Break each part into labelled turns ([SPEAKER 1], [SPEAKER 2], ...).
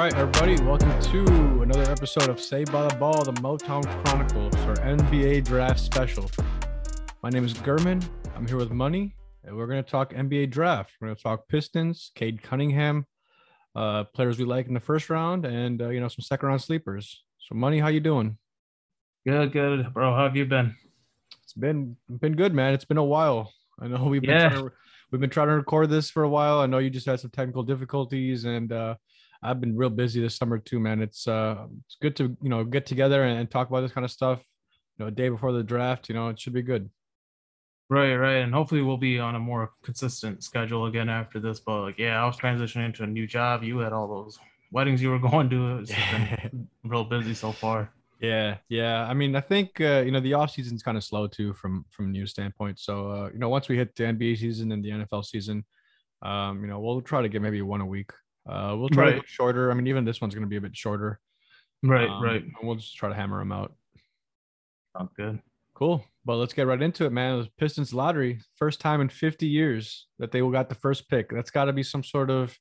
[SPEAKER 1] All right, everybody, welcome to another episode of Saved by the Ball, the Motown Chronicles, our NBA Draft Special. My name is Gurman. I'm here with Money, and we're going to talk NBA Draft. We're going to talk Pistons, Cade Cunningham, uh, players we like in the first round, and uh, you know some second round sleepers. So, Money, how you doing?
[SPEAKER 2] Good, good, bro. How have you been?
[SPEAKER 1] It's been been good, man. It's been a while. I know we've been
[SPEAKER 2] Yeah.
[SPEAKER 1] trying to, we've been trying to record this for a while. I know you just had some technical difficulties, and uh, I've been real busy this summer too, man. It's uh, it's good to you know get together and, and talk about this kind of stuff. You know, a day before the draft. You know, it should be good.
[SPEAKER 2] Right, right. And hopefully we'll be on a more consistent schedule again after this. But like, yeah, I was transitioning into a new job. You had all those weddings you were going to. It's been real busy so far.
[SPEAKER 1] Yeah, yeah. I mean, I think uh, you know the off season's kind of slow too from from a news standpoint. So uh, you know, once we hit the NBA season and the NFL season, um, you know, we'll try to get maybe one a week. Uh, we'll try to go
[SPEAKER 2] Right.
[SPEAKER 1] shorter. I mean, even this one's going to be a bit shorter.
[SPEAKER 2] Right,
[SPEAKER 1] Um,
[SPEAKER 2] right.
[SPEAKER 1] We'll just try to hammer them out.
[SPEAKER 2] Sounds good.
[SPEAKER 1] Cool. But let's get right into it, man. It was Pistons lottery. First time in 50 years that they got the first pick. That's got to be some sort of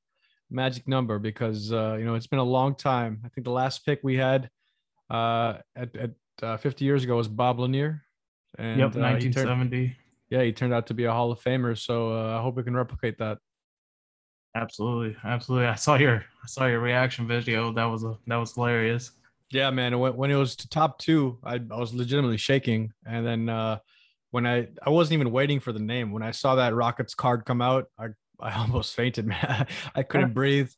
[SPEAKER 1] magic number because uh, you know it's been a long time. I think the last pick we had uh, at, at uh, 50 years ago was Bob Lanier. And
[SPEAKER 2] yep,
[SPEAKER 1] uh, he turned,
[SPEAKER 2] 1970.
[SPEAKER 1] yeah, he turned out to be a Hall of Famer. So uh, I hope we can replicate that.
[SPEAKER 2] Absolutely, absolutely. I saw your I saw your reaction video. That was a that was hilarious.
[SPEAKER 1] Yeah, man. When, when it was to top two, I, I was legitimately shaking. And then uh, when I I wasn't even waiting for the name. When I saw that Rockets card come out, I I almost fainted, man. I couldn't breathe.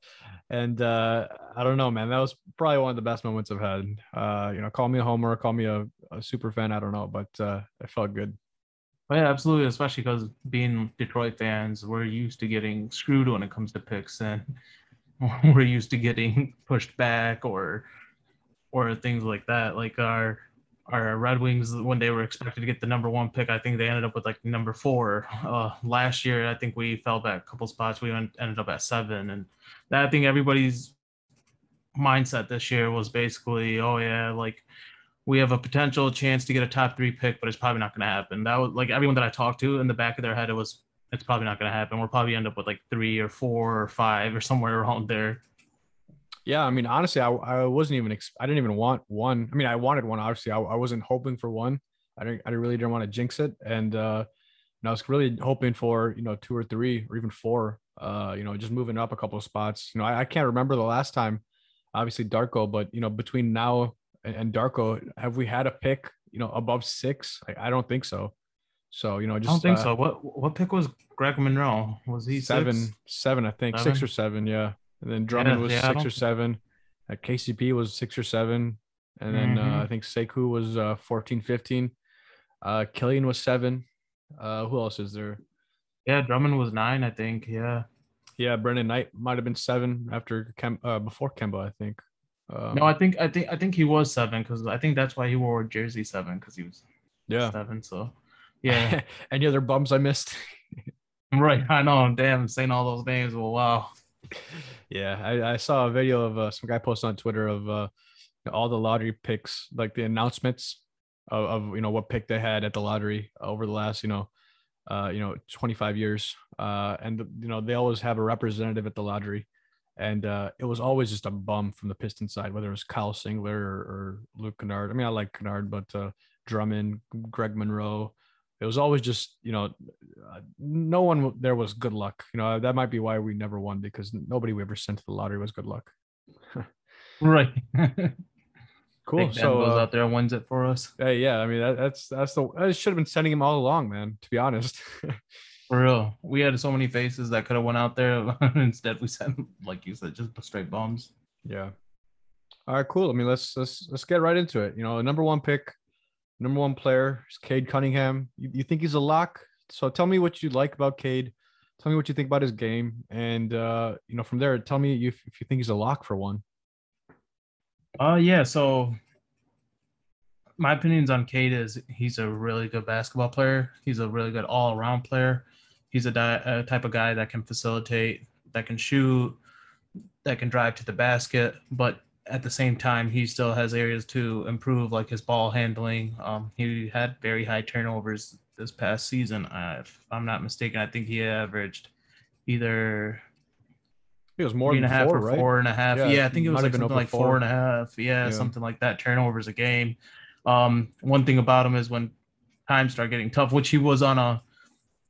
[SPEAKER 1] And uh, I don't know, man. That was probably one of the best moments I've had. Uh, you know, call me a homer, call me a, a super fan. I don't know, but uh, it felt good.
[SPEAKER 2] But yeah, absolutely, especially because being Detroit fans, we're used to getting screwed when it comes to picks, and we're used to getting pushed back or or things like that. Like our our Red Wings when they were expected to get the number one pick, I think they ended up with like number four. Uh, last year, I think we fell back a couple spots. We en- ended up at seven, and that I think everybody's mindset this year was basically, oh yeah, like we have a potential chance to get a top three pick, but it's probably not going to happen. That was like everyone that I talked to in the back of their head, it was it's probably not going to happen. We'll probably end up with like three or four or five or somewhere around there.
[SPEAKER 1] Yeah, I mean, honestly, I, I wasn't even I didn't even want one. I mean, I wanted one. Obviously, I, I wasn't hoping for one. I didn't. I really didn't want to jinx it, and uh, and I was really hoping for you know two or three or even four. Uh, you know, just moving up a couple of spots. You know, I, I can't remember the last time. Obviously, Darko, but you know, between now and, and Darko, have we had a pick? You know, above six? I, I don't think so. So you know, just
[SPEAKER 2] I don't think
[SPEAKER 1] uh,
[SPEAKER 2] so. What what pick was Greg Monroe? Was he
[SPEAKER 1] seven,
[SPEAKER 2] six?
[SPEAKER 1] seven, I think six or seven, yeah. And then Drummond
[SPEAKER 2] Yeah,
[SPEAKER 1] was
[SPEAKER 2] yeah,
[SPEAKER 1] six or seven. Uh, KCP was six or seven, and then uh,
[SPEAKER 2] Mhm.
[SPEAKER 1] I think Sekou was uh, 14, 15. Uh, Killian was seven. Uh, who else is there?
[SPEAKER 2] Yeah, Drummond was nine, I think. Yeah.
[SPEAKER 1] Yeah, Brandon Knight might have been seven after Kem- uh, before Kemba, I think. Um,
[SPEAKER 2] No, I think I think I think he was seven because I think that's why he wore jersey seven because he was
[SPEAKER 1] yeah.
[SPEAKER 2] seven. So yeah,
[SPEAKER 1] Any other bums I missed?
[SPEAKER 2] right. I know. Damn, saying all those names. Well, wow.
[SPEAKER 1] yeah, I, I saw a video of uh, some guy posted on Twitter of uh, all the lottery picks, like the announcements of, of you know what pick they had at the lottery over the last you know uh, you know 25 years, uh, and you know they always have a representative at the lottery, and uh, it was always just a bum from the Piston side, whether it was Kyle Singler or, or Luke Kennard. I mean, I like Kennard, but uh, Drummond, Greg Monroe. It was always just, you know, uh, no one there was good luck. You know, that might be why we never won because nobody we ever sent to the lottery was good luck.
[SPEAKER 2] Right.
[SPEAKER 1] Cool.
[SPEAKER 2] Big Ben
[SPEAKER 1] So,
[SPEAKER 2] goes
[SPEAKER 1] uh,
[SPEAKER 2] out there and wins it for us.
[SPEAKER 1] hey, yeah, I mean, that, that's that's the I should have been sending him all along, man. To be honest.
[SPEAKER 2] For real. We had so many faces that could have went out there. Instead, we sent, like you said, just straight bums.
[SPEAKER 1] yeah. All right, cool. I mean, let's let's let's get right into it. You know, number one pick, number one player is Cade Cunningham. You, you think he's a lock? So tell me what you like about Cade. Tell me what you think about his game, and uh, you know, from there, tell me if, if you think he's a lock for one.
[SPEAKER 2] Uh yeah, so my opinions on Cade is he's a really good basketball player. He's a really good all-around player. He's a, di- a type of guy that can facilitate, that can shoot, that can drive to the basket, but at the same time, he still has areas to improve, like his ball handling. Um, he had very high turnovers this past season. Uh, if I'm not mistaken, I think he averaged either
[SPEAKER 1] It was more than
[SPEAKER 2] and a half
[SPEAKER 1] four,
[SPEAKER 2] or
[SPEAKER 1] right?
[SPEAKER 2] four and a half.
[SPEAKER 1] Yeah,
[SPEAKER 2] Yeah, I think it was like something like
[SPEAKER 1] four.
[SPEAKER 2] four and a half. Yeah,
[SPEAKER 1] Yeah.
[SPEAKER 2] something like that. Turnovers a game. Um, one thing about him is when times start getting tough, which he was on a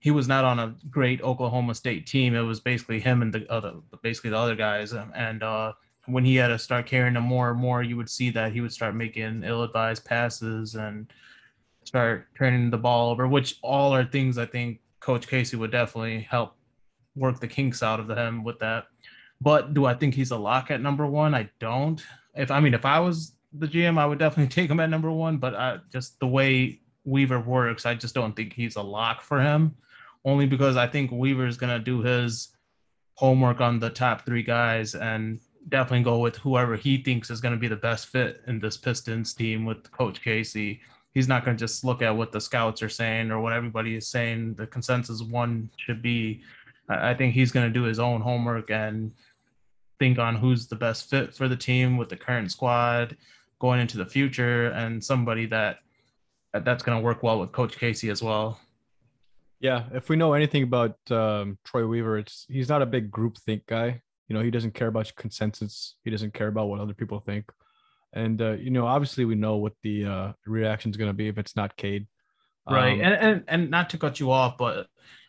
[SPEAKER 2] he was not on a great Oklahoma State team. It was basically him and the other basically the other guys. And uh when he had to start carrying them more and more, you would see that he would start making ill-advised passes and start turning the ball over, which all are things I think Coach Casey would definitely help work the kinks out of him with that. But do I think he's a lock at number one? I don't. If I mean, if I was the GM, I would definitely take him at number one. But I, just the way Weaver works, I just don't think he's a lock for him. Only because I think Weaver's gonna do his homework on the top three guys and definitely go with whoever he thinks is to be the best fit in this Pistons team with Coach Casey. He's not to just look at what the scouts are saying or what everybody is saying. The consensus one should be. I think he's to do his own homework and think on who's the best fit for the team with the current squad going into the future and somebody that- that's going to work well with Coach Casey as well.
[SPEAKER 1] Yeah, if we know anything about um, Troy Weaver, it's he's not a big group think guy. You know, he doesn't care about consensus. He doesn't care about what other people think. And uh, you know, obviously, we know what the uh, reaction is going to be if it's not Cade.
[SPEAKER 2] right
[SPEAKER 1] Um,
[SPEAKER 2] and, and and not to cut you off but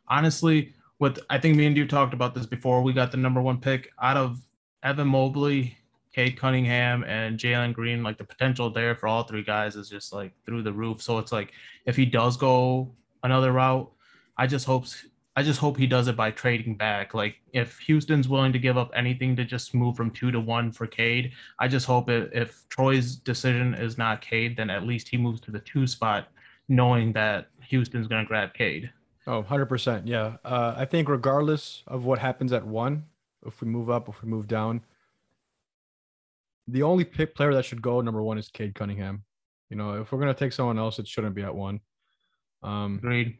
[SPEAKER 2] honestly with i think me and you talked about this before we got the number one pick out of evan mobley cade cunningham and jalen green like the potential there for all three guys is just like through the roof so it's like if he does go another route i just hopes i just hope he does it by trading back like if houston's willing to give up anything to just move from two to one for cade i just hope it, if troy's decision is not cade then at least he moves to the two spot knowing that Houston's going to grab Cade.
[SPEAKER 1] Oh, 100%. Yeah. Uh, I think regardless of what happens at one, if we move up, if we move down, the only pick player that should go number one is Cade Cunningham. You know, if we're going to take someone else, it shouldn't be at one. Um,
[SPEAKER 2] Agreed.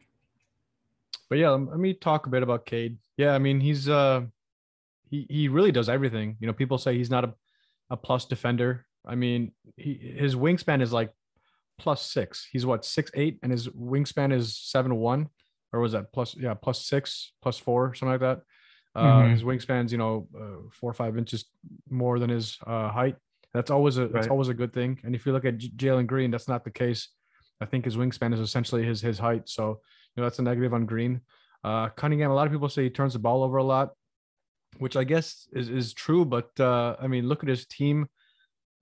[SPEAKER 1] But yeah, let me talk a bit about Cade. Yeah, I mean, he's uh he he really does everything. You know, people say he's not a, a plus defender. I mean, he his wingspan is like plus six. He's what six eight, and his wingspan is seven one, or was that plus yeah plus six plus four something like that. Uh,
[SPEAKER 2] Mhm.
[SPEAKER 1] His wingspan's you know uh, four or five inches more than his uh, height. That's always a that's
[SPEAKER 2] Right.
[SPEAKER 1] always a good thing. And if you look at J- Jalen Green, that's not the case. I think his wingspan is essentially his his height. So you know that's a negative on Green. Uh, Cunningham, a lot of people say he turns the ball over a lot, which I guess is is true. But uh, I mean, look at his team,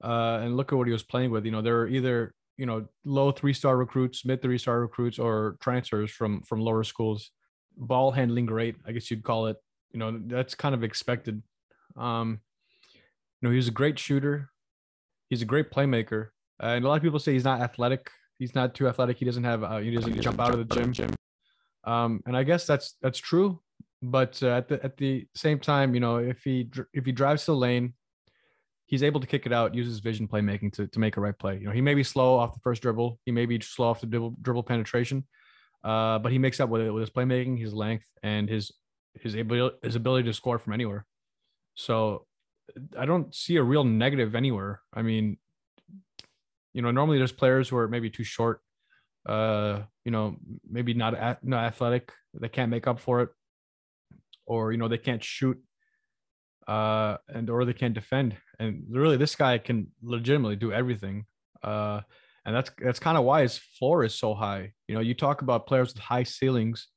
[SPEAKER 1] uh, and look at what he was playing with. You know, they're either you know low three star recruits, mid three star recruits, or transfers from from lower schools. Ball handling great, I guess you'd call it. You know, that's kind of expected. Um, you know, he's a great shooter. He's a great playmaker, uh, and a lot of people say he's not athletic. He's not too athletic. He doesn't have. Uh, he doesn't jump out of the gym. Um, and I guess that's that's true. But uh, at the at the same time, you know, if he if he drives to the lane, he's able to kick it out, uses vision playmaking to to make a right play. You know, he may be slow off the first dribble, he may be slow off the dribble, dribble penetration, uh, but he makes up with it with his playmaking, his length, and his his ability his ability to score from anywhere. So I don't see a real negative anywhere. I mean, you know, normally there's players who are maybe too short, uh, you know, maybe not a- not athletic, they can't make up for it, or you know, they can't shoot, uh, and or they can't defend. And really, this guy can legitimately do everything. Uh, and that's that's kind of why his floor is so high. You know, you talk about players with high ceilings.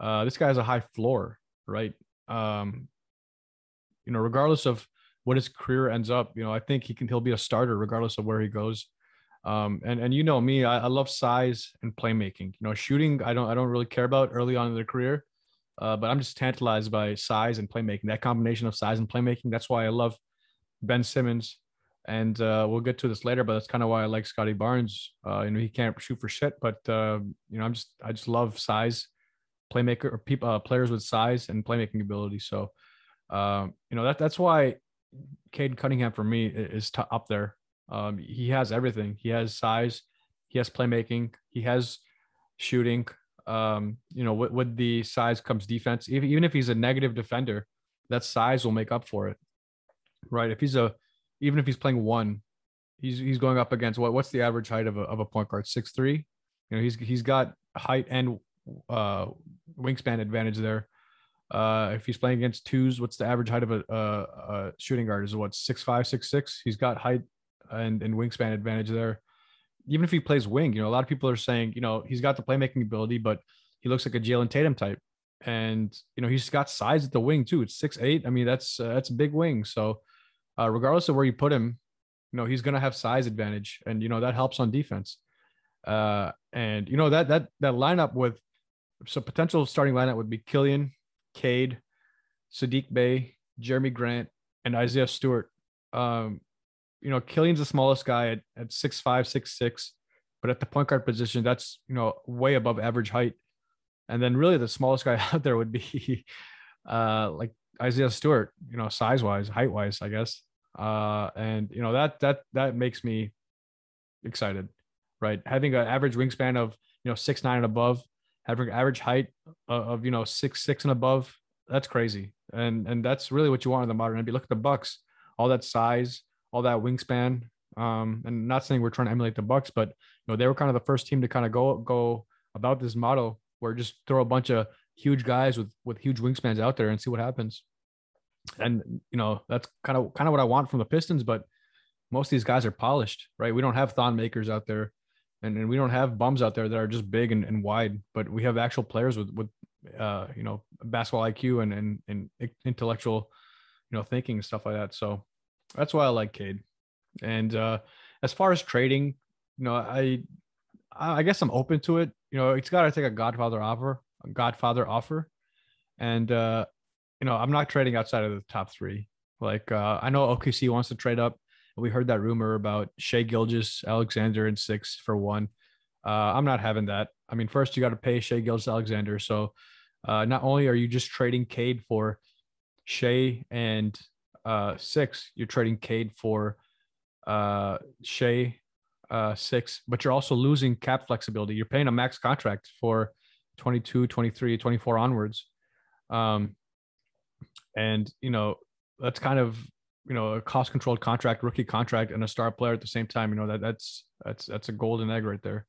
[SPEAKER 1] Uh, this guy has a high floor, right? Um, you know, regardless of what his career ends up, you know, I think he can he'll be a starter regardless of where he goes. Um, and and you know me, I, I love size and playmaking. You know, shooting I don't I don't really care about early on in their career, uh, but I'm just tantalized by size and playmaking. That combination of size and playmaking. That's why I love Ben Simmons. And uh, we'll get to this later, but that's kind of why I like Scottie Barnes. Uh, you know, he can't shoot for shit, but uh, you know, I'm just I just love size, playmaker or people uh, players with size and playmaking ability. So, um, you know that that's why Cade Cunningham for me is t- up there. Um, he has everything. He has size, he has playmaking, he has shooting. Um, you know, with, with the size comes defense. Even even if he's a negative defender, that size will make up for it, right? If he's a even if he's playing one, he's he's going up against what what's the average height of a of a point guard? Six three. You know, he's he's got height and uh wingspan advantage there. Uh, if he's playing against twos, what's the average height of a, a, a shooting guard? Is what six five, six six? He's got height and, and wingspan advantage there. Even if he plays wing, you know, a lot of people are saying, you know, he's got the playmaking ability, but he looks like a Jalen Tatum type. And you know, he's got size at the wing too. It's six eight. I mean, that's uh, that's a big wing. So, uh, regardless of where you put him, you know, he's gonna have size advantage, and you know that helps on defense. Uh, and you know that that that lineup with so potential starting lineup would be Killian, Cade, Sadiq Bey, Jerami Grant, and Isaiah Stewart. Um, you know, Killian's the smallest guy at, at six five, six six, but at the point guard position, that's you know way above average height. And then really the smallest guy out there would be uh like Isaiah Stewart, you know, size wise, height wise, I guess. Uh, and you know that that that makes me excited, right? Having an average wingspan of you know six nine and above, having average height of, you know six six and above, that's crazy. And and that's really what you want in the modern NBA. Look at the Bucks, all that size, all that wingspan. Um, and not saying we're trying to emulate the Bucks, but you know they were kind of the first team to kind of go go about this model where just throw a bunch of huge guys with with huge wingspans out there and see what happens. And you know that's kind of kind of what I want from the Pistons, but most of these guys are polished, right? We don't have thon makers out there, and, and we don't have bums out there that are just big and, and wide, but we have actual players with with uh, you know basketball IQ and and and intellectual you know thinking and stuff like that. So that's why I like Cade. And uh, as far as trading, you know, I I guess I'm open to it. You know, it's got to take a Godfather offer, a Godfather offer, and uh, you know, I'm not trading outside of the top three. Like uh, I know OKC wants to trade up. We heard that rumor about Shai Gilgeous-Alexander, and six for one. Uh, I'm not having that. I mean, first you got to pay Shai Gilgeous-Alexander. So uh, not only are you just trading Cade for Shai and uh, six, you're trading Cade for uh, Shai uh, six, but you're also losing cap flexibility. You're paying a max contract for 22, 23, 24 onwards. Um, and, you know, that's kind of, you know, a cost controlled contract, rookie contract, and a star player at the same time. You know, that that's, that's, that's a golden egg right there.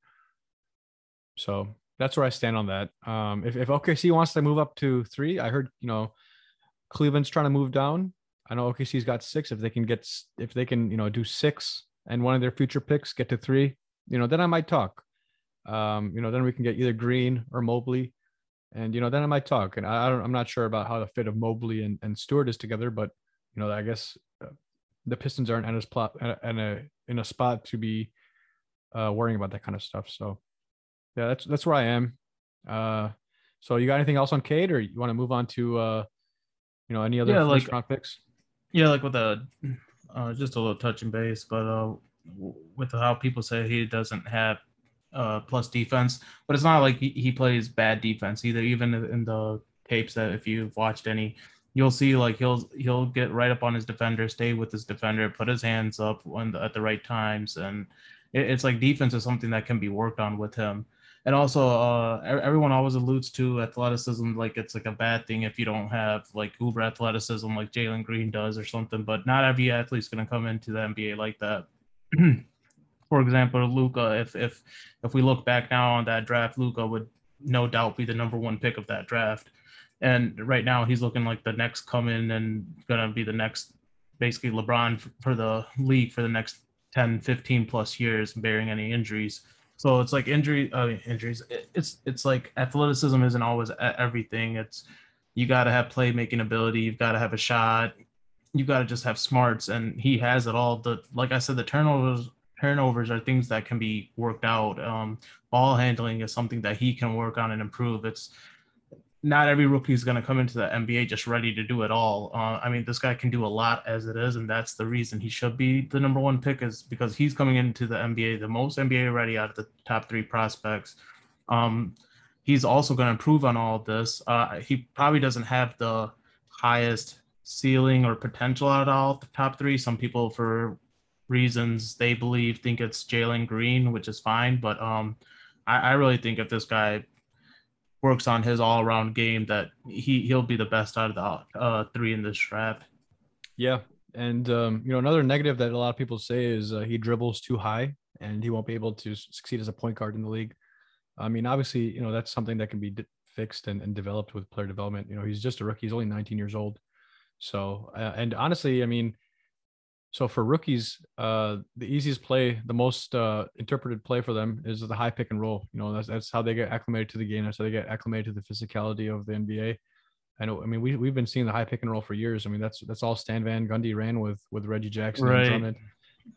[SPEAKER 1] So that's where I stand on that. Um, if, if OKC wants to move up to three, I heard, you know, Cleveland's trying to move down. I know OKC's got six. If they can get, if they can, you know, do six and one of their future picks get to three, you know, then I might talk. Um, you know, then we can get either Green or Mobley, and you know, then I might talk. And I, I don't, I'm not sure about how the fit of Mobley and, and Stewart is together, but you know, I guess uh, the Pistons aren't in a spot in a in a spot to be uh, worrying about that kind of stuff. So, yeah, that's that's where I am. Uh, so you got anything else on Cade, or you want to move on to uh, you know, any other
[SPEAKER 2] yeah, like,
[SPEAKER 1] round picks?
[SPEAKER 2] Yeah, like with a uh, just a little touch and base, but uh, with how people say he doesn't have uh, plus defense, but it's not like he, he plays bad defense either. Even in the tapes that if you've watched any, you'll see like he'll he'll get right up on his defender, stay with his defender, put his hands up when the, at the right times, and it, it's like defense is something that can be worked on with him and also uh, everyone always alludes to athleticism like it's like a bad thing if you don't have like uber athleticism like Jalen Green does or something. But not every athlete's going to come into the NBA like that. For example, Luka. if if if we look back now on that draft, Luka would no doubt be the number one pick of that draft. And right now he's looking like the next come in and gonna be the next basically LeBron for the league for the next 10, 15 plus years, bearing any injuries. So it's like injury, uh, injuries. It's it's like athleticism isn't always everything. It's you got to have playmaking ability. You've got to have a shot. You got to just have smarts, and he has it all. The like I said, the turnovers turnovers are things that can be worked out. Um, ball handling is something that he can work on and improve. It's not every rookie is going to come into the NBA just ready to do it all. Uh, I mean, this guy can do a lot as it is, and that's the reason he should be the number one pick is because he's coming into the NBA the most NBA ready out of the top three prospects. Um, he's also going to improve on all this. Uh, he probably doesn't have the highest ceiling or potential out of all the top three. Some people, for reasons they believe, think it's Jalen Green, which is fine, but um, I, I really think if this guy works on his all around game, that he he'll be the best out of the uh, three in this draft.
[SPEAKER 1] Yeah, and um, you know another negative that a lot of people say is uh, he dribbles too high and he won't be able to succeed as a point guard in the league. I mean, obviously, you know that's something that can be fixed and, and developed with player development. You know, he's just a rookie. He's only 19 years old. So, uh, and honestly, I mean, so for rookies, uh, the easiest play, the most uh, interpreted play for them is the high pick and roll. You know, that's that's how they get acclimated to the game. That's how they get acclimated to the physicality of the NBA. I know. I mean, we we've been seeing the high pick and roll for years. I mean, that's that's all Stan Van Gundy ran with with Reggie Jackson
[SPEAKER 2] Right.
[SPEAKER 1] and Drummond.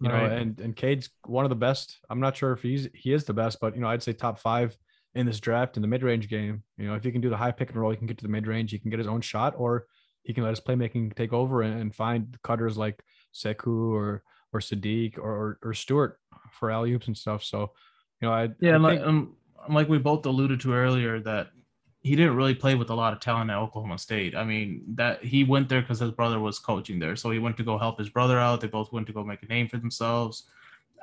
[SPEAKER 1] You know,
[SPEAKER 2] Right.
[SPEAKER 1] and and Cade's one of the best. I'm not sure if he's he is the best, but you know, I'd say top five in this draft in the mid range game. You know, if he can do the high pick and roll, he can get to the mid range. He can get his own shot, or he can let his playmaking take over and, and find cutters like Sekou or or Sadiq or or, or Stewart for alley oops and stuff. So, you know, I
[SPEAKER 2] Yeah,
[SPEAKER 1] I
[SPEAKER 2] like,
[SPEAKER 1] think-
[SPEAKER 2] um, like we both alluded to earlier, that he didn't really play with a lot of talent at Oklahoma State. I mean, that he went there because his brother was coaching there, so he went to go help his brother out. They both went to go make a name for themselves.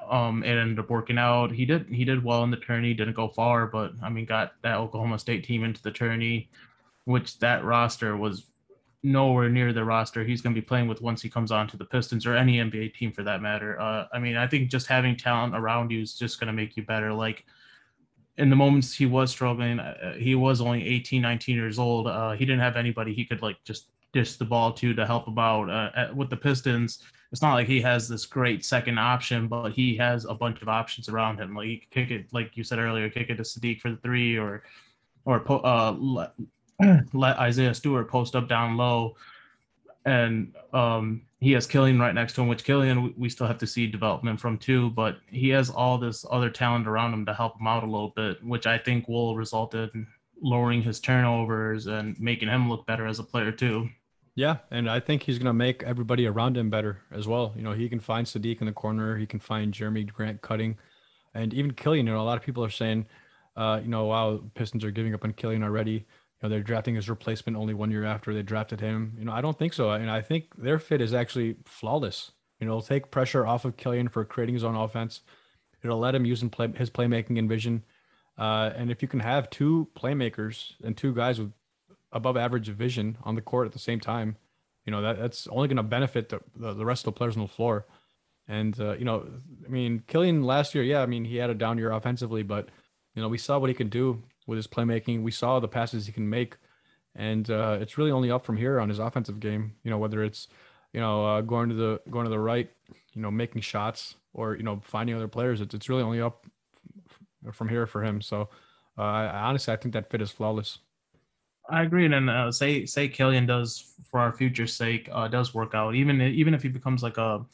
[SPEAKER 2] Um, it ended up working out. He did he did well in the tourney. Didn't go far, but I mean, got that Oklahoma State team into the tourney, which that roster was nowhere near the roster he's going to be playing with once he comes on to the Pistons or any NBA team for that matter. Uh, I mean, I think just having talent around you is just going to make you better. Like in the moments he was struggling, uh, he was only 18, 19 years old. Uh, he didn't have anybody he could like just dish the ball to to help him out. Uh, at, with the Pistons, it's not like he has this great second option, but he has a bunch of options around him. Like he could kick it, like you said earlier, kick it to Sadiq for the three, or or uh, let, Isaiah Stewart post up down low, and um, he has Killian right next to him. Which Killian we- still have to see development from too, but he has all this other talent around him to help him out a little bit, which I think will result in lowering his turnovers and making him look better as a player too.
[SPEAKER 1] Yeah, and I think he's gonna make everybody around him better as well. You know, he can find Sadiq in the corner, he can find Jerami Grant cutting, and even Killian. You know, a lot of people are saying, uh, you know, wow, Pistons are giving up on Killian already. Know, they're drafting his replacement only one year after they drafted him. You know, I don't think so. And I think their fit is actually flawless. You know, it'll take pressure off of Killian for creating his own offense. It'll let him use play his playmaking and vision. Uh, and if you can have two playmakers and two guys with above average vision on the court at the same time, you know that that's only going to benefit the, the the rest of the players on the floor. And uh, you know, I mean, Killian last year, yeah, I mean, he had a down year offensively, but you know, we saw what he can do with his playmaking. We saw the passes he can make, and uh, it's really only up from here on his offensive game. You know, whether it's you know uh, going to the going to the right, you know, making shots, or you know, finding other players. It's it's really only up from here for him. So, uh, honestly, I think that fit is flawless.
[SPEAKER 2] I agree, and uh, say say Killian does for our future's sake uh, does work out. Even even if he becomes like a,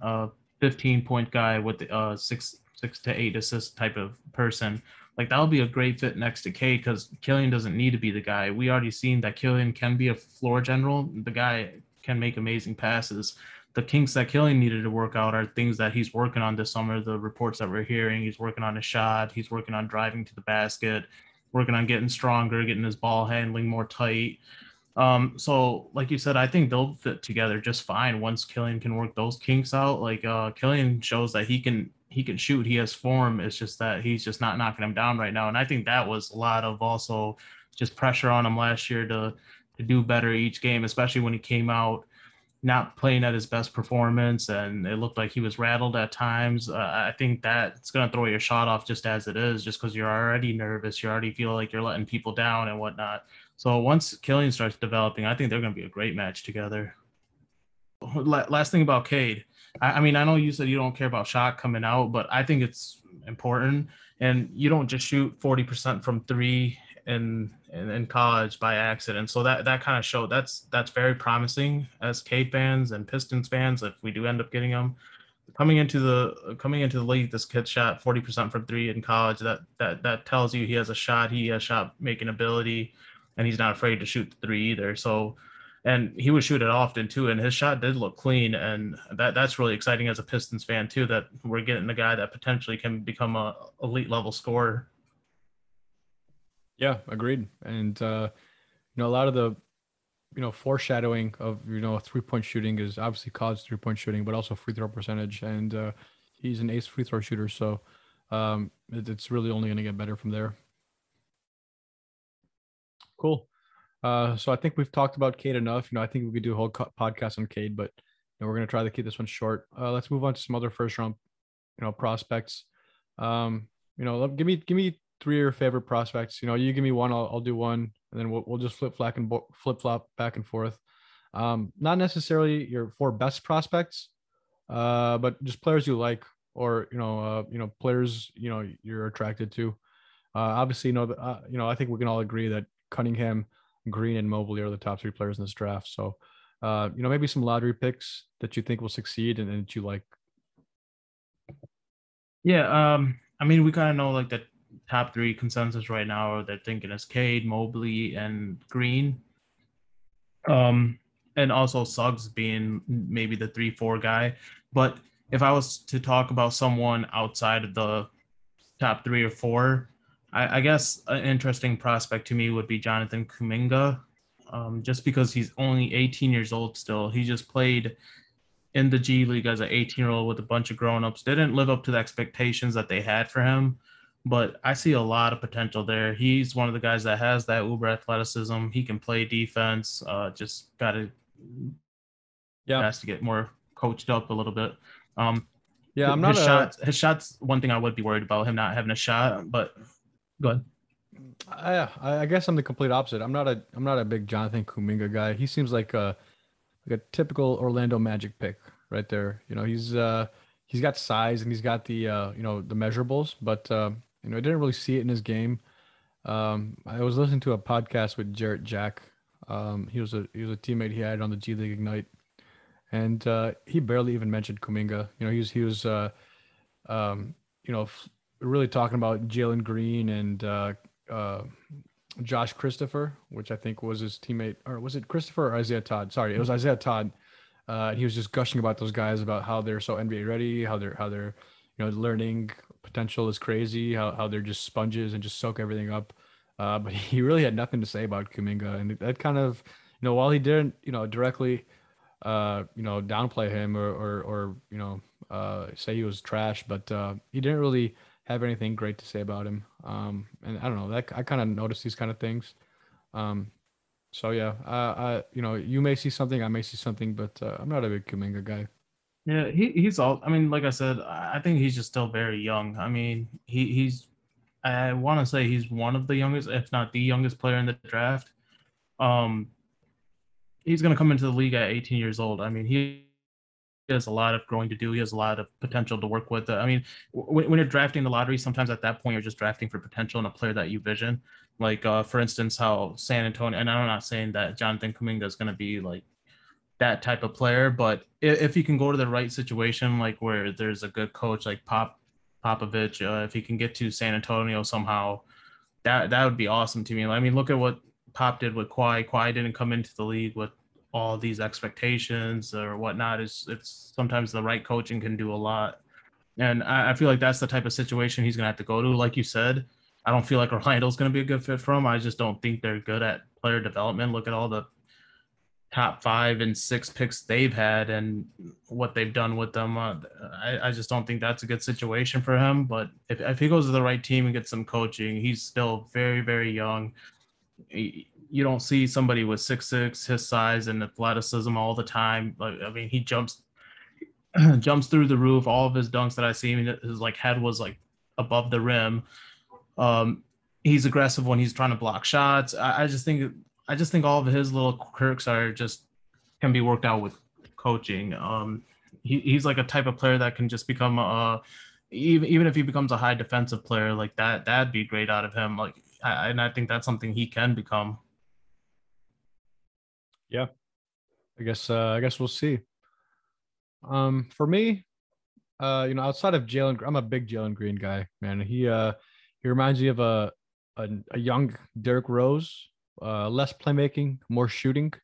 [SPEAKER 2] a 15 point guy with uh six six to eight assist type of person, like that'll be a great fit next to K because Killian doesn't need to be the guy. We already seen that Killian can be a floor general. The guy can make amazing passes. The kinks that Killian needed to work out are things that he's working on this summer. The reports that we're hearing, he's working on his shot. He's working on driving to the basket working on getting stronger, getting his ball handling more tight. Um, so like you said, I think they'll fit together just fine once Killian can work those kinks out. Like uh Killian shows that he can he can shoot, he has form. It's just that he's just not knocking him down right now. And I think that was a lot of also just pressure on him last year to to do better each game, especially when he came out not playing at his best performance and it looked like he was rattled at times. Uh, I think that's going to throw your shot off just as it is, just because you're already nervous. You already feel like you're letting people down and whatnot. So once Killian starts developing, I think they're going to be a great match together. Last thing about Cade. I, I mean, I know you said you don't care about shot coming out, but I think it's important. And you don't just shoot 40% from three in, in in college by accident. So that that kind of showed that's that's very promising as Cade fans and Pistons fans if we do end up getting them. Coming into the coming into the league, this kid shot 40% from three in college. That that that tells you he has a shot, he has shot making ability, and he's not afraid to shoot the three either. So and he would shoot it often too, and his shot did look clean, and that that's really exciting as a Pistons fan too. That we're getting a guy that potentially can become a elite level scorer.
[SPEAKER 1] Yeah, agreed. And uh, you know, a lot of the you know foreshadowing of you know three point shooting is obviously college three point shooting, but also free throw percentage. And uh, he's an ace free throw shooter, so um, it, it's really only going to get better from there. Cool. Uh, so I think we've talked about Cade enough. You know, I think we could do a whole podcast on Cade, but you know, we're going to try to keep this one short. Uh, let's move on to some other first round, you know, prospects. Um, you know, give me give me three of your favorite prospects. You know, you give me one, I'll, I'll do one, and then we'll, we'll just flip flop and flip flop back and forth. Um, not necessarily your four best prospects, uh, but just players you like, or you know, uh, you know, players you know you're attracted to. Uh, obviously, you know, uh, you know, I think we can all agree that Cunningham, Green, and Mobley are the top three players in this draft. So, uh, you know, maybe some lottery picks that you think will succeed and, and that you like.
[SPEAKER 2] Yeah, um, I mean, we kind of know like the top three consensus right now. They're thinking is Cade, Mobley, and Green. Um, and also Suggs being maybe the three four guy. But if I was to talk about someone outside of the top three or four, I, I guess an interesting prospect to me would be Jonathan Kuminga, um, just because he's only 18 years old still. He just played in the G League as an 18 year old with a bunch of grown ups. Didn't live up to the expectations that they had for him, but I see a lot of potential there. He's one of the guys that has that uber athleticism. He can play defense. Uh, just got to yeah has to get more coached up a little bit. Um,
[SPEAKER 1] yeah, I'm not
[SPEAKER 2] his
[SPEAKER 1] a...
[SPEAKER 2] shots. His shots. One thing I would be worried about him not having a shot, but go ahead.
[SPEAKER 1] I, I guess I'm the complete opposite. I'm not a I'm not a big Jonathan Kuminga guy. He seems like a like a typical Orlando Magic pick right there. You know, he's uh he's got size and he's got the uh you know the measurables, but uh, you know I didn't really see it in his game. Um, I was listening to a podcast with Jarrett Jack. Um, he was a he was a teammate he had on the G League Ignite, and uh, he barely even mentioned Kuminga. You know, he was he was uh, um, you know really talking about Jalen Green and uh, uh, Josh Christopher, which I think was his teammate, or was it Christopher or Isaiah Todd? Sorry, it was Isaiah Todd. Uh, and he was just gushing about those guys about how they're so NBA ready, how they're how they're you know learning potential is crazy, how how they're just sponges and just soak everything up. Uh, but he really had nothing to say about Kuminga, and that kind of you know while he didn't you know directly uh, you know downplay him or or, or you know uh, say he was trash, but uh, he didn't really have anything great to say about him. Um, and I don't know that I kind of notice these kind of things. Um, so yeah, uh, I you know you may see something, I may see something, but uh, I'm not a big Kuminga guy.
[SPEAKER 2] Yeah, he, he's all. I mean, like I said, I think he's just still very young. I mean, he he's. I want to say he's one of the youngest, if not the youngest player in the draft. Um, he's going to come into the league at 18 years old. I mean, he has a lot of growing to do. He has a lot of potential to work with. I mean, when, you're drafting the lottery, sometimes at that point you're just drafting for potential and a player that you vision. Like, uh, for instance, how San Antonio, and I'm not saying that Jonathan Kuminga is going to be like that type of player, but if, if he can go to the right situation, like where there's a good coach like Pop Popovich, uh, if he can get to San Antonio somehow, that that would be awesome to me. I mean, look at what Pop did with Kawhi. Kawhi didn't come into the league with all these expectations or whatnot is it's sometimes the right coaching can do a lot. And I, I, feel like that's the type of situation he's gonna have to go to. Like you said i don't feel like orlando's gonna be a good fit for him. I just don't think they're good at player development. Look at all the top five and six picks they've had and what they've done with them. Uh, I, I just don't think that's a good situation for him. But if, if he goes to the right team and gets some coaching he's still very very young you don't see somebody with six six his size and athleticism all the time. I mean, he jumps jumps through the roof. All of his dunks that I see, his like head was like above the rim. Um, he's aggressive when he's trying to block shots. I, I just think I just think all of his little quirks are just can be worked out with coaching. Um, he, he's like a type of player that can just become a even even if he becomes a high defensive player like that, that'd be great out of him. Like, I, and I think that's something he can become.
[SPEAKER 1] Yeah, I guess uh, I guess we'll see. Um, for me, uh, you know, outside of Jalen, I'm a big Jalen Green guy, man. He uh, he reminds me of a a, a young Derrick Rose, uh, less playmaking, more shooting,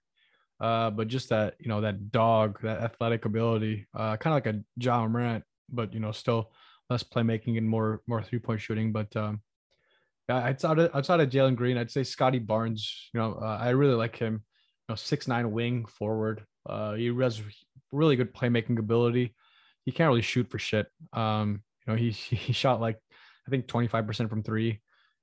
[SPEAKER 1] uh, but just that you know that dog, that athletic ability, uh, kind of like a Ja Morant, but you know still less playmaking and more more three point shooting. But um, yeah, outside of outside of Jalen Green, I'd say Scottie Barnes. You know, uh, I really like him know, six nine wing forward. Uh, he has really good playmaking ability. He can't really shoot for shit. Um, you know, he he shot like I think 25% from three,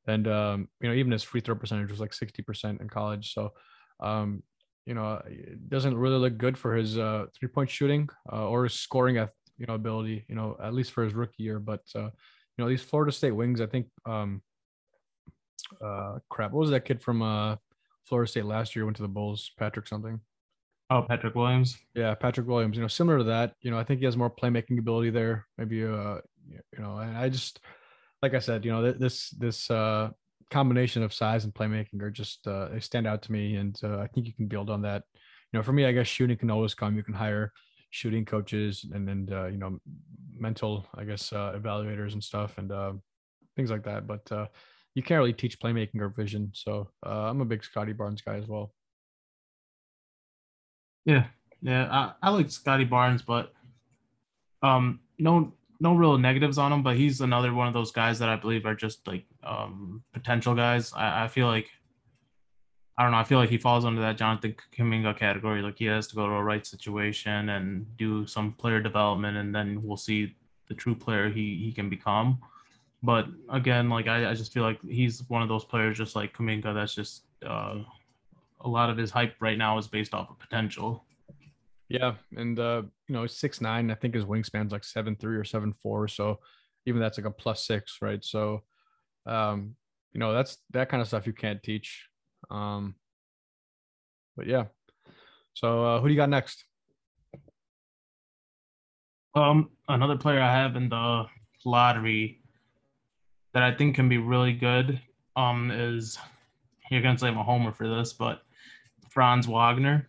[SPEAKER 1] and um, you know, even his free throw percentage was like 60% in college. So, um, you know, it doesn't really look good for his uh, three point shooting uh, or his scoring at you know ability. You know, at least for his rookie year. But uh, you know, these Florida State wings, I think um, uh, crap. What was that kid from uh, Florida State last year? Went to the Bulls. Patrick something.
[SPEAKER 2] Oh, Patrick Williams.
[SPEAKER 1] Yeah, Patrick Williams. You know, similar to that. You know, I think he has more playmaking ability there. Maybe, uh, you know, and I just, like I said, you know, this this uh combination of size and playmaking are just uh, they stand out to me, and uh, I think you can build on that. You know, for me, I guess shooting can always come. You can hire shooting coaches and then uh, you know mental, I guess, uh, evaluators and stuff and uh, things like that. But uh, you can't really teach playmaking or vision. So uh, I'm a big Scottie Barnes guy as well.
[SPEAKER 2] Yeah, yeah, I, I like Scottie Barnes, but um, no, no real negatives on him. But he's another one of those guys that I believe are just like um, potential guys. I, I feel like I don't know. I feel like he falls under that Jonathan Kuminga category. Like he has to go to a right situation and do some player development, and then we'll see the true player he he can become. But again, like I, I just feel like he's one of those players, just like Kuminga, that's just uh, a lot of his hype right now is based off of potential.
[SPEAKER 1] Yeah, and uh, you know, six nine. I think his wingspan's like seven three or seven four. So even that's like a plus six, right? So, um, you know, that's that kind of stuff you can't teach. Um, but yeah. So uh, who do you got next?
[SPEAKER 2] Um, another player I have in the lottery that I think can be really good. Um, is you're gonna say I'm a homer for this, but Franz Wagner.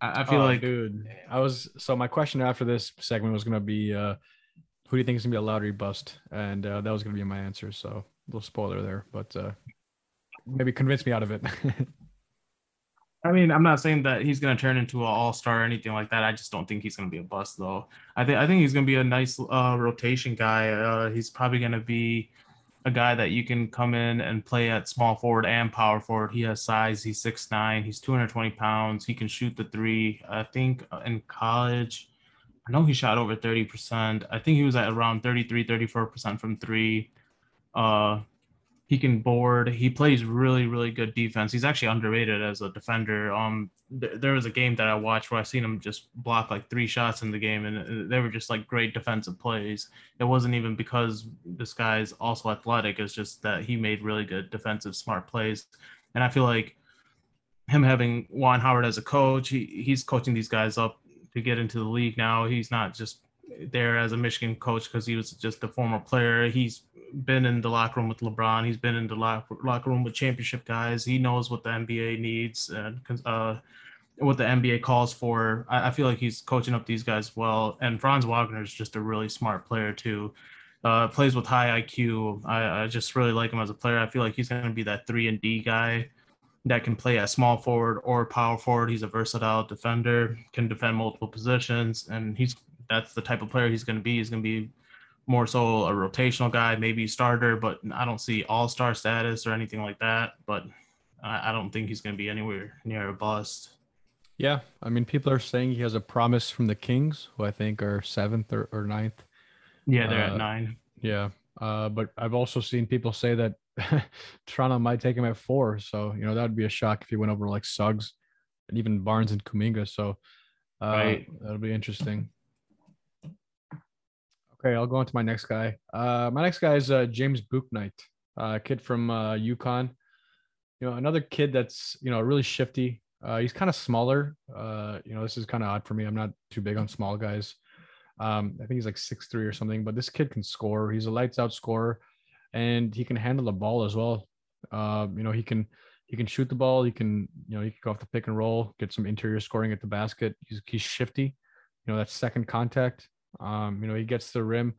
[SPEAKER 2] I, I feel oh, like,
[SPEAKER 1] dude, I was so my question after this segment was gonna be, uh, who do you think is gonna be a lottery bust? And uh, that was gonna be my answer. So a little spoiler there, but uh, maybe convince me out of it.
[SPEAKER 2] I mean, I'm not saying that he's going to turn into an all star or anything like that. I just don't think he's going to be a bust, though. I think I think he's going to be a nice uh, rotation guy. Uh, he's probably going to be a guy that you can come in and play at small forward and power forward. He has size. He's six nine. He's 220 pounds. He can shoot the three. I think in college, I know he shot over 30%. I think he was at around 33, 34% from three. Uh, he can board. He plays really, really good defense. He's actually underrated as a defender. Um, th- there was a game that I watched where I seen him just block like three shots in the game, and uh, they were just like great defensive plays. It wasn't even because this guy's also athletic. It's just that he made really good defensive, smart plays. And I feel like him having Juwan Howard as a coach, he, he's coaching these guys up to get into the league now. He's not just there as a Michigan coach because he was just a former player. He's been in the locker room with LeBron. He's been in the locker room with championship guys. He knows what the NBA needs and uh, what the NBA calls for. I, I, feel like he's coaching up these guys well. And Franz Wagner is just a really smart player too. Uh, plays with high IQ. I, I just really like him as a player. I feel like he's going to be that three and D guy that can play at small forward or power forward. He's a versatile defender, can defend multiple positions, and he's that's the type of player he's going to be. He's going to be more so a rotational guy, maybe starter, but I don't see all star status or anything like that. But I, I don't think he's going to be anywhere near a bust.
[SPEAKER 1] Yeah. I mean, people are saying he has a promise from the Kings, who I think are seventh or, or ninth.
[SPEAKER 2] Yeah, they're uh, at nine.
[SPEAKER 1] Yeah. Uh, but I've also seen people say that Toronto might take him at four. So, you know, that would be a shock if he went over like Suggs and even Barnes and Kuminga. So, uh, right. that'll be interesting. Okay, I'll go on to my next guy. Uh, my next guy is uh, James Bouknight, a uh, kid from uh, UConn. You know, another kid that's you know really shifty. Uh, he's kind of smaller. Uh, you know, this is kind of odd for me. I'm not too big on small guys. Um, I think he's like six three or something, but this kid can score. He's a lights out scorer, and he can handle the ball as well. Uh, you know, he can he can shoot the ball. He can you know he can go off the pick and roll, get some interior scoring at the basket. He's he's shifty. You know, that second contact um, you know, he gets the rim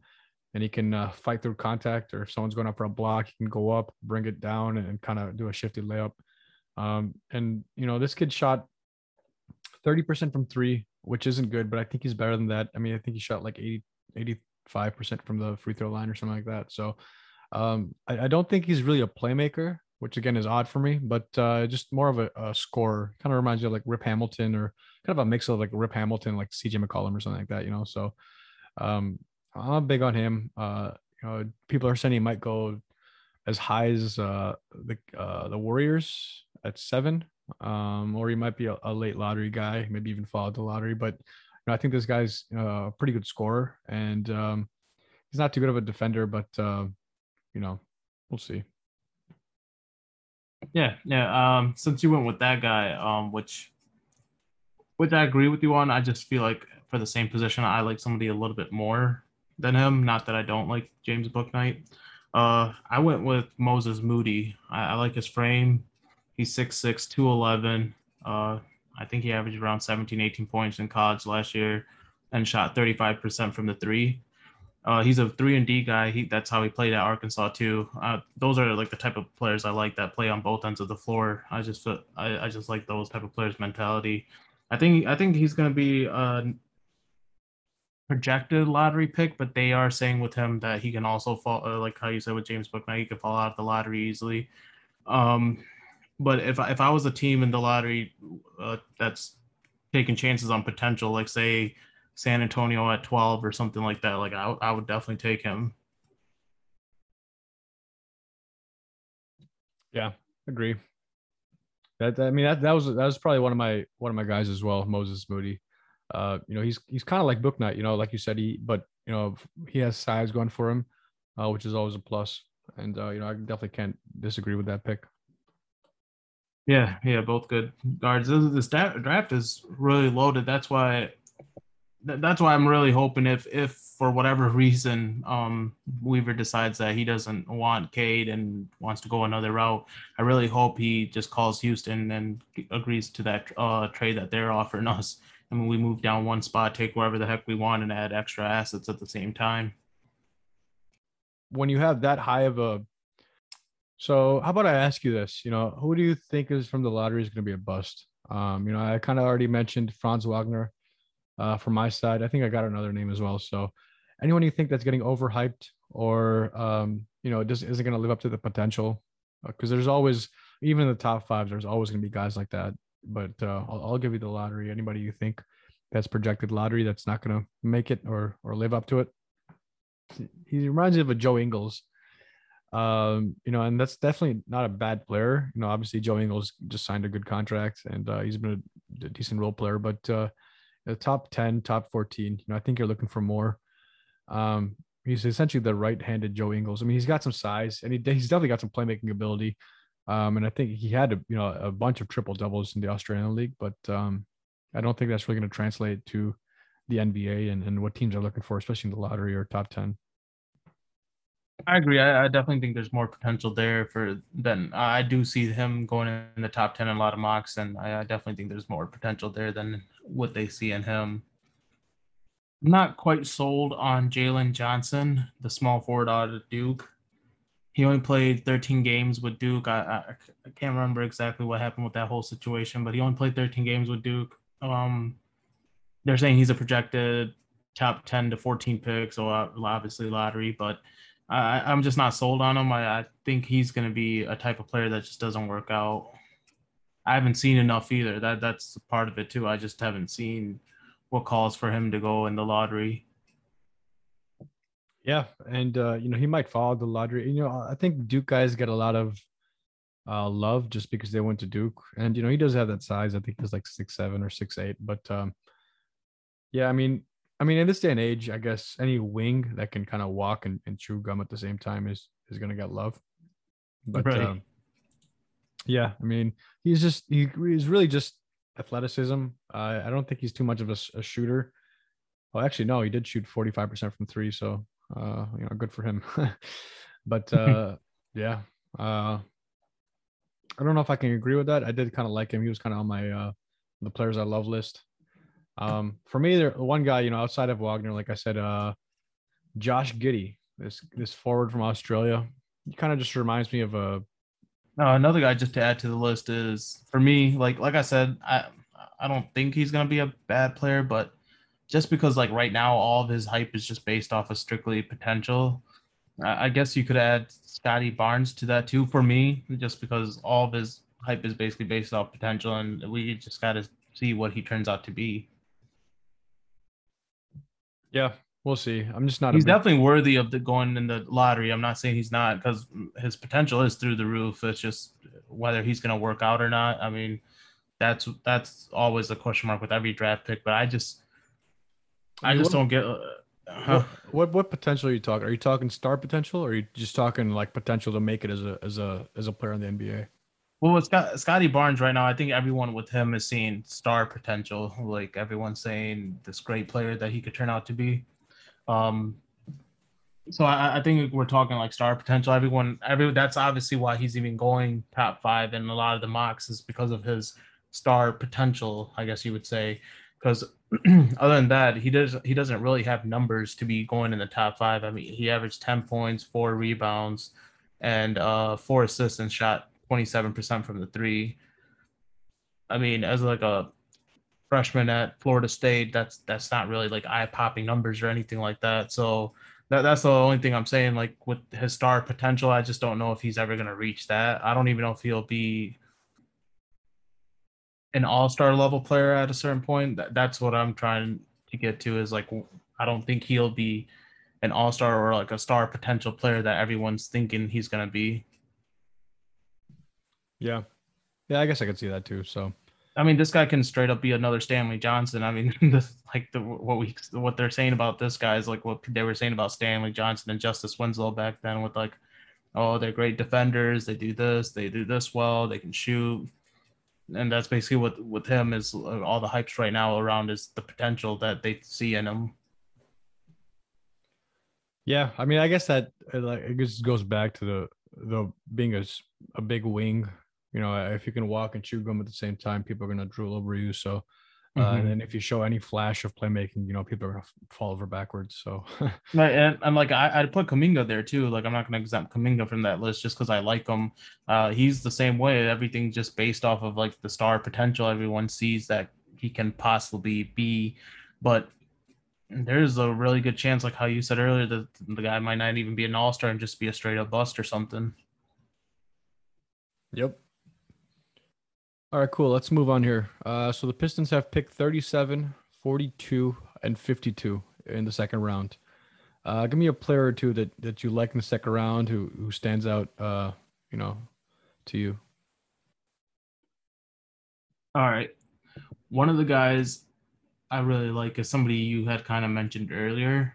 [SPEAKER 1] and he can uh, fight through contact, or if someone's going up for a block, he can go up, bring it down, and, kind of do a shifty layup. Um, and you know, this kid shot 30% from three, which isn't good, but I think he's better than that. I mean, I think he shot like 80, 85% from the free throw line or something like that. So um, I, I, don't think he's really a playmaker, which again is odd for me, but uh, just more of a, a scorer. Kind of reminds you of like Rip Hamilton or kind of a mix of like Rip Hamilton, like CJ McCollum or something like that, you know. So um, I'm big on him. Uh, you know, people are saying he might go as high as uh, the uh, the Warriors at seven, um, or he might be a, a, late lottery guy, maybe even fall out the lottery. But you know, I think this guy's uh, a pretty good scorer, and um, he's not too good of a defender, but uh, you know, we'll see.
[SPEAKER 2] Yeah, yeah. Um, since you went with that guy, um, which which I agree with you on, I just feel like for the same position, I like somebody a little bit more than him. Not that I don't like James Bouknight. Uh, I went with Moses Moody. I, I like his frame. He's 6'6", 211. Uh, I think he averaged around 17, 18 points in college last year and shot 35% from the three. Uh, he's a three and D guy. He that's how he played at Arkansas too. Uh, those are like the type of players I like that play on both ends of the floor. I just I, I just like those type of players' mentality. I think I think he's to be a projected lottery pick, but they are saying with him that he can also fall, uh, like how you said with James Bouknight, he could fall out of the lottery easily. Um, but if I, if I was a team in the lottery uh, that's taking chances on potential, like say San Antonio at 12 or something like that, like I, I would definitely take him.
[SPEAKER 1] Yeah, agree. That I mean that that was that was probably one of my one of my guys as well, Moses Moody. Uh, you know, he's he's kind of like Bouknight, you know, like you said, he but you know he has size going for him, uh, which is always a plus. And uh, you know, I definitely can't disagree with that pick.
[SPEAKER 2] Yeah, yeah, both good guards. This, this draft is really loaded. That's why that's why I'm really hoping if if for whatever reason um, Weaver decides that he doesn't want Cade and wants to go another route, I really hope he just calls Houston and agrees to that uh, trade that they're offering us. I mean, we move down one spot, take wherever the heck we want, and add extra assets at the same time.
[SPEAKER 1] When you have that high of a so how about I ask you this? You know, who do you think is from the lottery is going to be a bust? Um, you know, I kind of already mentioned Franz Wagner uh, from my side. I think I got another name as well. So, anyone you think that's getting overhyped or um, you know just isn't going to live up to the potential? Because uh, there's always, even in the top five, there's always going to be guys like that. But uh, I'll, I'll give you the lottery. Anybody you think that's projected lottery that's not going to make it or or live up to it? He reminds me of a Joe Ingles. Um, you know, and that's definitely not a bad player. You know, obviously Joe Ingles just signed a good contract and uh, he's been a decent role player, but uh, the top 10, top 14. You know, I think you're looking for more. Um, he's essentially the right-handed Joe Ingles. I mean, he's got some size and he, he's definitely got some playmaking ability. Um, and I think he had a, you know a bunch of triple doubles in the Australian League, but um, I don't think that's really going to translate to the NBA and, and what teams are looking for, especially in the lottery or top 10.
[SPEAKER 2] I agree. I, I, definitely think there's more potential there for than I do see him going in the top ten in a lot of mocks, and I, I definitely think there's more potential there than what they see in him. I'm not quite sold on Jalen Johnson, the small forward out of Duke. He only played 13 games with Duke. I, I, I can't remember exactly what happened with that whole situation, but he only played 13 games with Duke. Um, they're saying he's a projected top 10 to 14 pick, so obviously lottery, but I, am just not sold on him. I, I think he's going to be a type of player that just doesn't work out. I haven't seen enough either. That that's part of it too. I just haven't seen what calls for him to go in the lottery.
[SPEAKER 1] Yeah, and uh, you know he might follow the lottery. You know, I think Duke guys get a lot of uh, love just because they went to Duke, and you know he does have that size. I think he's like six seven or six eight. But um, yeah, I mean, I mean, in this day and age, I guess any wing that can kind of walk and, and chew gum at the same time is is going to get love. But right. um, yeah, I mean, he's just he, he's really just athleticism. Uh, I don't think he's too much of a, a shooter. Well, actually, no, he did shoot forty five percent from three, so uh, you know, good for him. but uh, yeah, uh, I don't know if I can agree with that. I did kind of like him. He was kind of on my uh, the players I love list. Um, for me, there one guy, you know, outside of Wagner, like I said, uh, Josh Giddey, this this forward from Australia, he kind of just reminds me of a.
[SPEAKER 2] Uh, another guy just to add to the list is for me, like like I said, I I don't think he's gonna be a bad player, but just because like right now all of his hype is just based off of strictly potential. I, I guess you could add Scottie Barnes to that too for me, just because all of his hype is basically based off potential, and we just got to see what he turns out to be.
[SPEAKER 1] Yeah, we'll see. I'm just not.
[SPEAKER 2] He's big... definitely worthy of the going in the lottery. I'm not saying he's not because his potential is through the roof. It's just whether he's going to work out or not. I mean, that's that's always a question mark with every draft pick. But I just, I, just what, don't get. Uh,
[SPEAKER 1] huh? what, what what potential are you talking? Are you talking star potential, or are you just talking like potential to make it as a as a as a player in the NBA?
[SPEAKER 2] Well, with Scott, Scottie Barnes right now, I think everyone with him is seeing star potential. Like everyone's saying, this great player that he could turn out to be. Um, so I, I think we're talking like star potential. Everyone, every that's obviously why he's even going top five in a lot of the mocks is because of his star potential. I guess you would say, because other than that, he does he doesn't really have numbers to be going in the top five. I mean, he averaged ten points, four rebounds, and uh, four assists, and shot twenty seven percent from the three. I mean, as like a freshman at Florida State, that's that's not really like eye popping numbers or anything like that. So that, that's the only thing I'm saying. Like with his star potential, I just don't know if he's ever gonna reach that. I don't even know if he'll be an all-star level player at a certain point. That, that's what I'm trying to get to is like I don't think he'll be an all-star or like a star potential player that everyone's thinking he's gonna be.
[SPEAKER 1] Yeah. Yeah, I guess I could see that too. So
[SPEAKER 2] I mean, this guy can straight up be another Stanley Johnson. I mean, this like the what we what they're saying about this guy is like what they were saying about Stanley Johnson and Justice Winslow back then with like, oh, they're great defenders. They do this. They do this well. They can shoot. And that's basically what with him is uh, all the hypes right now around is the potential that they see in him.
[SPEAKER 1] Yeah, I mean, I guess that like it just goes back to the the being a, a big wing you know, if you can walk and chew gum at the same time, people are to drool over you. So, uh, mm-hmm. and then if you show any flash of playmaking, you know, people are going to fall over backwards. So,
[SPEAKER 2] right. And I'm like, I, I'd put Kuminga there too. Like, I'm not going to exempt Kuminga from that list just because I like him. Uh, he's the same way. Everything just based off of like the star potential everyone sees that he can possibly be. But there's a really good chance, like how you said earlier, that the guy might not even be an all star and just be a straight up bust or something.
[SPEAKER 1] Yep. All right, cool. Let's move on here. Uh, so the Pistons have picked 37, 42, and 52 in the second round. Uh, give me a player or two that, that you like in the second round who who stands out, uh, you know, to you.
[SPEAKER 2] All right. One of the guys I really like is somebody you had kind of mentioned earlier,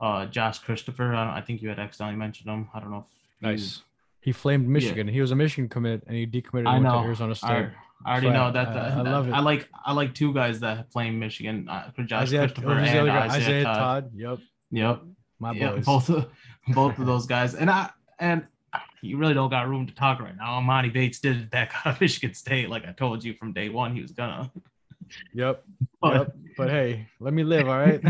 [SPEAKER 2] uh, Josh Christopher. I, I think you had accidentally mentioned him. I don't know.
[SPEAKER 1] If nice. He flamed Michigan. Yeah. He was a Michigan commit, and he decommitted I know. to Arizona State. I,
[SPEAKER 2] I already Flat. know that, I, I love it. I like I like two guys that flame Michigan, uh, Josh
[SPEAKER 1] Isaiah,
[SPEAKER 2] Christopher
[SPEAKER 1] and Isaiah, Isaiah Todd. Todd. Yep.
[SPEAKER 2] Yep.
[SPEAKER 1] My boys.
[SPEAKER 2] both of both of those guys, and I and you really don't got room to talk right now. Emoni Bates did it back out of Michigan State, like I told you from day one, he was gonna.
[SPEAKER 1] Yep. But, yep. but hey, let me live, all right.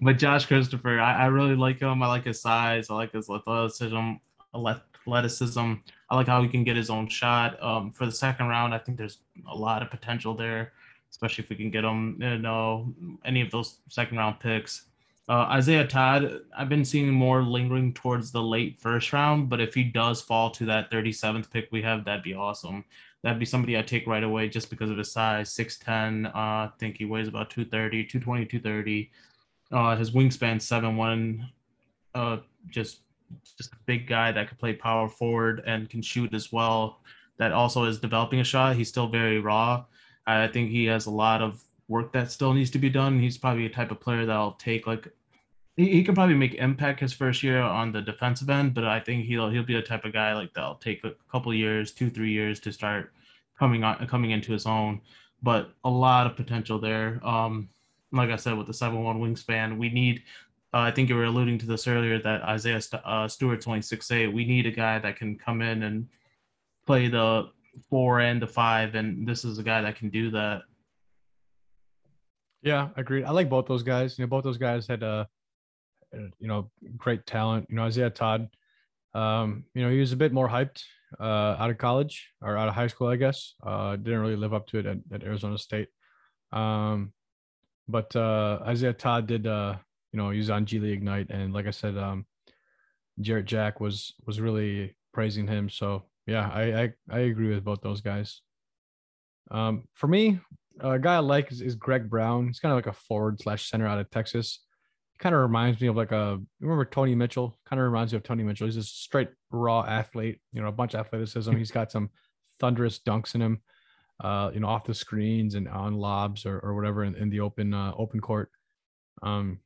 [SPEAKER 2] but Josh Christopher, I, I really like him. I like his size. I like his athleticism athleticism. I like how he can get his own shot. Um, for the second round, I think there's a lot of potential there, especially if we can get him, you know, any of those second round picks. Uh, Isaiah Todd, I've been seeing more lingering towards the late first round, but if he does fall to that 37th pick we have, that'd be awesome. That'd be somebody I'd take right away just because of his size 6'10. Uh, I think he weighs about 230, 220, 230. Uh, his wingspan 7'1. Uh, just just a big guy that could play power forward and can shoot as well. That also is developing a shot. He's still very raw. I think he has a lot of work that still needs to be done. He's probably a type of player that'll take like he, he can probably make impact his first year on the defensive end, but I think he'll he'll be the type of guy like that'll take a couple years, two three years to start coming on coming into his own. But a lot of potential there. Um, like I said, with the seven one wingspan, we need uh, I think you were alluding to this earlier that Isaiah St- uh, six eight. We need a guy that can come in and play the four and the five, and this is a guy that can do that.
[SPEAKER 1] Yeah, agreed. I like both those guys. You know, both those guys had uh, you know, great talent. You know, Isaiah Todd. Um, you know, he was a bit more hyped uh, out of college or out of high school, I guess. Uh, didn't really live up to it at, at Arizona State. Um, but uh, Isaiah Todd did uh, you know, he was on G League Ignite, and like I said, um, Jarrett Jack was was really praising him. So yeah, I I, I agree with both those guys. Um, for me, a guy I like is, is Greg Brown. He's kind of like a forward slash center out of Texas. He kind of reminds me of like a remember Tony Mitchell. Kind of reminds me of Tony Mitchell. He's a straight raw athlete. You know, a bunch of athleticism. He's got some thunderous dunks in him. Uh, you know, off the screens and on lobs or, or whatever in, in the open uh, open court. Um,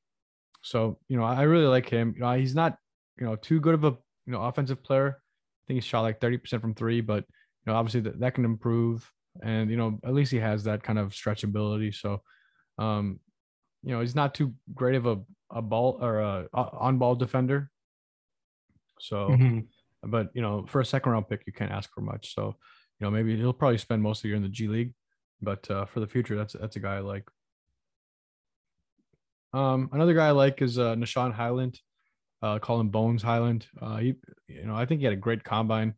[SPEAKER 1] so, you know, I really like him. You know, he's not, you know, too good of a, you know, offensive player, I think he shot like 30% from three, but you know, obviously that, that can improve. And you know, at least he has that kind of stretchability. So um, you know, he's not too great of a, a ball or a, a on ball defender. So mm-hmm. but you know, for a second round pick, you can't ask for much. So, you know, maybe he'll probably spend most of the year in the G League. But uh, for the future, that's that's a guy I like. Um, another guy I like is uh, Nah'Shon Hyland. Uh, call him Bones Hyland. Uh, he, you know, I think he had a great combine.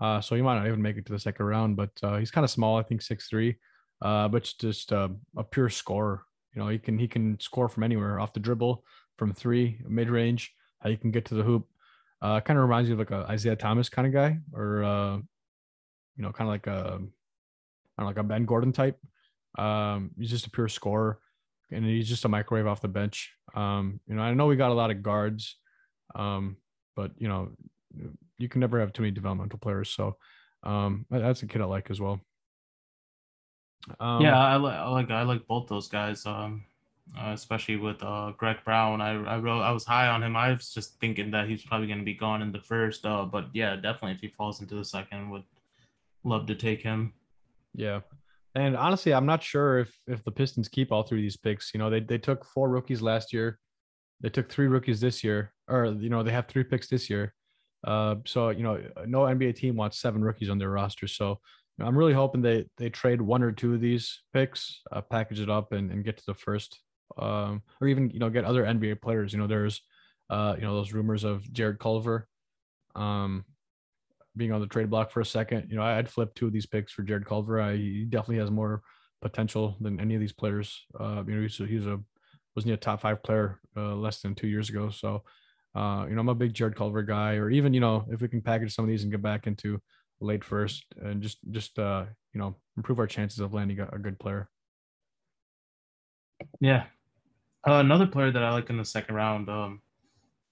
[SPEAKER 1] Uh, so he might not even make it to the second round, but uh, he's kind of small. I think six three, uh, but just uh, a pure scorer. You know, he can he can score from anywhere off the dribble, from three, mid range. How you can get to the hoop. Uh, kind of reminds you of like a Isaiah Thomas kind of guy, or uh, you know, kind of like a, I don't know, like a Ben Gordon type. Um, he's just a pure scorer, and he's just a microwave off the bench. Um, you know, I know we got a lot of guards, um, but you know, you can never have too many developmental players. So um, that's a kid I like as well.
[SPEAKER 2] Um, yeah, I, li- I like I like both those guys. Um, uh, especially with uh, Greg Brown. I I wrote I was high on him. I was just thinking that he's probably going to be gone in the first. Uh, but yeah, definitely if he falls into the second, would love to take him.
[SPEAKER 1] Yeah, and honestly, I'm not sure if if the Pistons keep all three of these picks. You know, they they took four rookies last year. They took three rookies this year, or you know, they have three picks this year. Uh, so you know, no NBA team wants seven rookies on their roster. So I'm really hoping they they trade one or two of these picks, uh, package it up, and, and get to the first, um, or even you know get other NBA players. You know, there's uh, you know those rumors of Jarrett Culver, um, being on the trade block for a second. You know, I'd flip two of these picks for Jarrett Culver. I, he definitely has more potential than any of these players. Uh, you know, he's he's a wasn't he a top five player uh, less than two years ago? So, uh, you know, I'm a big Jarrett Culver guy. Or even you know, if we can package some of these and get back into late first and just just uh you know improve our chances of landing a, a good player.
[SPEAKER 2] Yeah, uh, another player that I like in the second round um,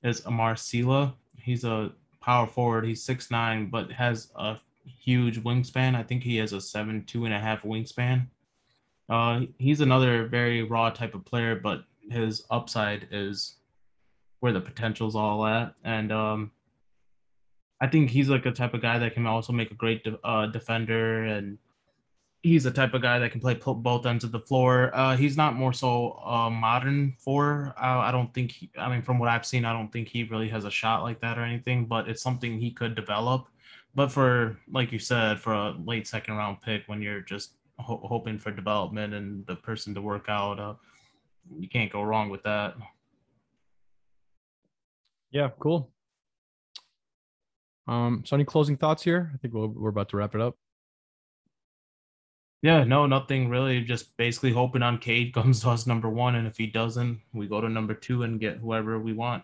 [SPEAKER 2] is Amar Sylla. He's a power forward. He's six nine, but has a huge wingspan. I think he has a seven two and a half wingspan. Uh, he's another very raw type of player, but his upside is where the potential's all at. And um, I think he's like a type of guy that can also make a great de- uh, defender, and he's the type of guy that can play both ends of the floor. Uh, he's not more so uh, modern for. Uh, I don't think. He, I mean, from what I've seen, I don't think he really has a shot like that or anything. But it's something he could develop. But for like you said, for a late second round pick, when you're just ho- hoping for development and the person to work out, uh, you can't go wrong with that.
[SPEAKER 1] Yeah, cool. Um, so any closing thoughts here? I think we we are about to wrap it up.
[SPEAKER 2] Yeah, no, nothing really. Just basically hoping on Cade comes to us number one, and if he doesn't, we go to number two and get whoever we want.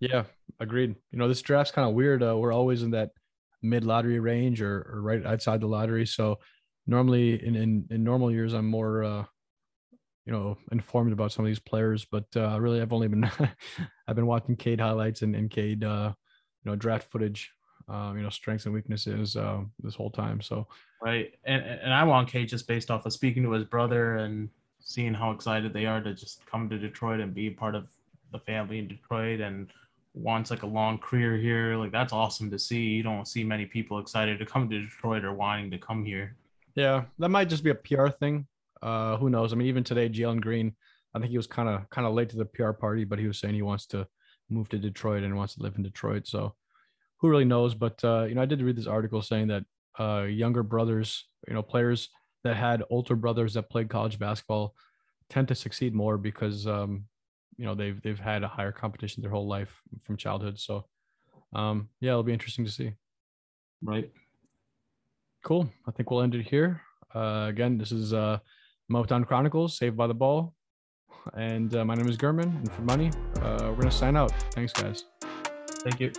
[SPEAKER 1] Yeah, agreed. You know, this draft's kind of weird. Uh, we're always in that mid lottery range or, or right outside the lottery. So normally in, in, in normal years, I'm more, uh, you know, informed about some of these players, but uh, really I've only been, I've been watching Cade highlights and, and Cade, uh, you know draft footage, um, you know strengths and weaknesses uh, this whole time. So
[SPEAKER 2] right, and and I want Cade just based off of speaking to his brother and seeing how excited they are to just come to Detroit and be part of the family in Detroit and wants like a long career here. Like that's awesome to see. You don't see many people excited to come to Detroit or wanting to come here.
[SPEAKER 1] Yeah, that might just be a PR thing. Uh, who knows? I mean, even today, Jalen Green, I think he was kind of kind of late to the PR party, but he was saying he wants to move to Detroit and wants to live in Detroit. So who really knows? But uh, you know, I did read this article saying that uh, younger brothers, you know, players that had older brothers that played college basketball tend to succeed more because um, you know they've they've had a higher competition their whole life from childhood. So um, yeah, it'll be interesting to see.
[SPEAKER 2] Right.
[SPEAKER 1] Cool. I think we'll end it here. Uh, again, this is uh, Motown Chronicles, Saved by the Ball. And uh, my name is German. And for money, uh, we're going to sign out. Thanks, guys.
[SPEAKER 2] Thank you.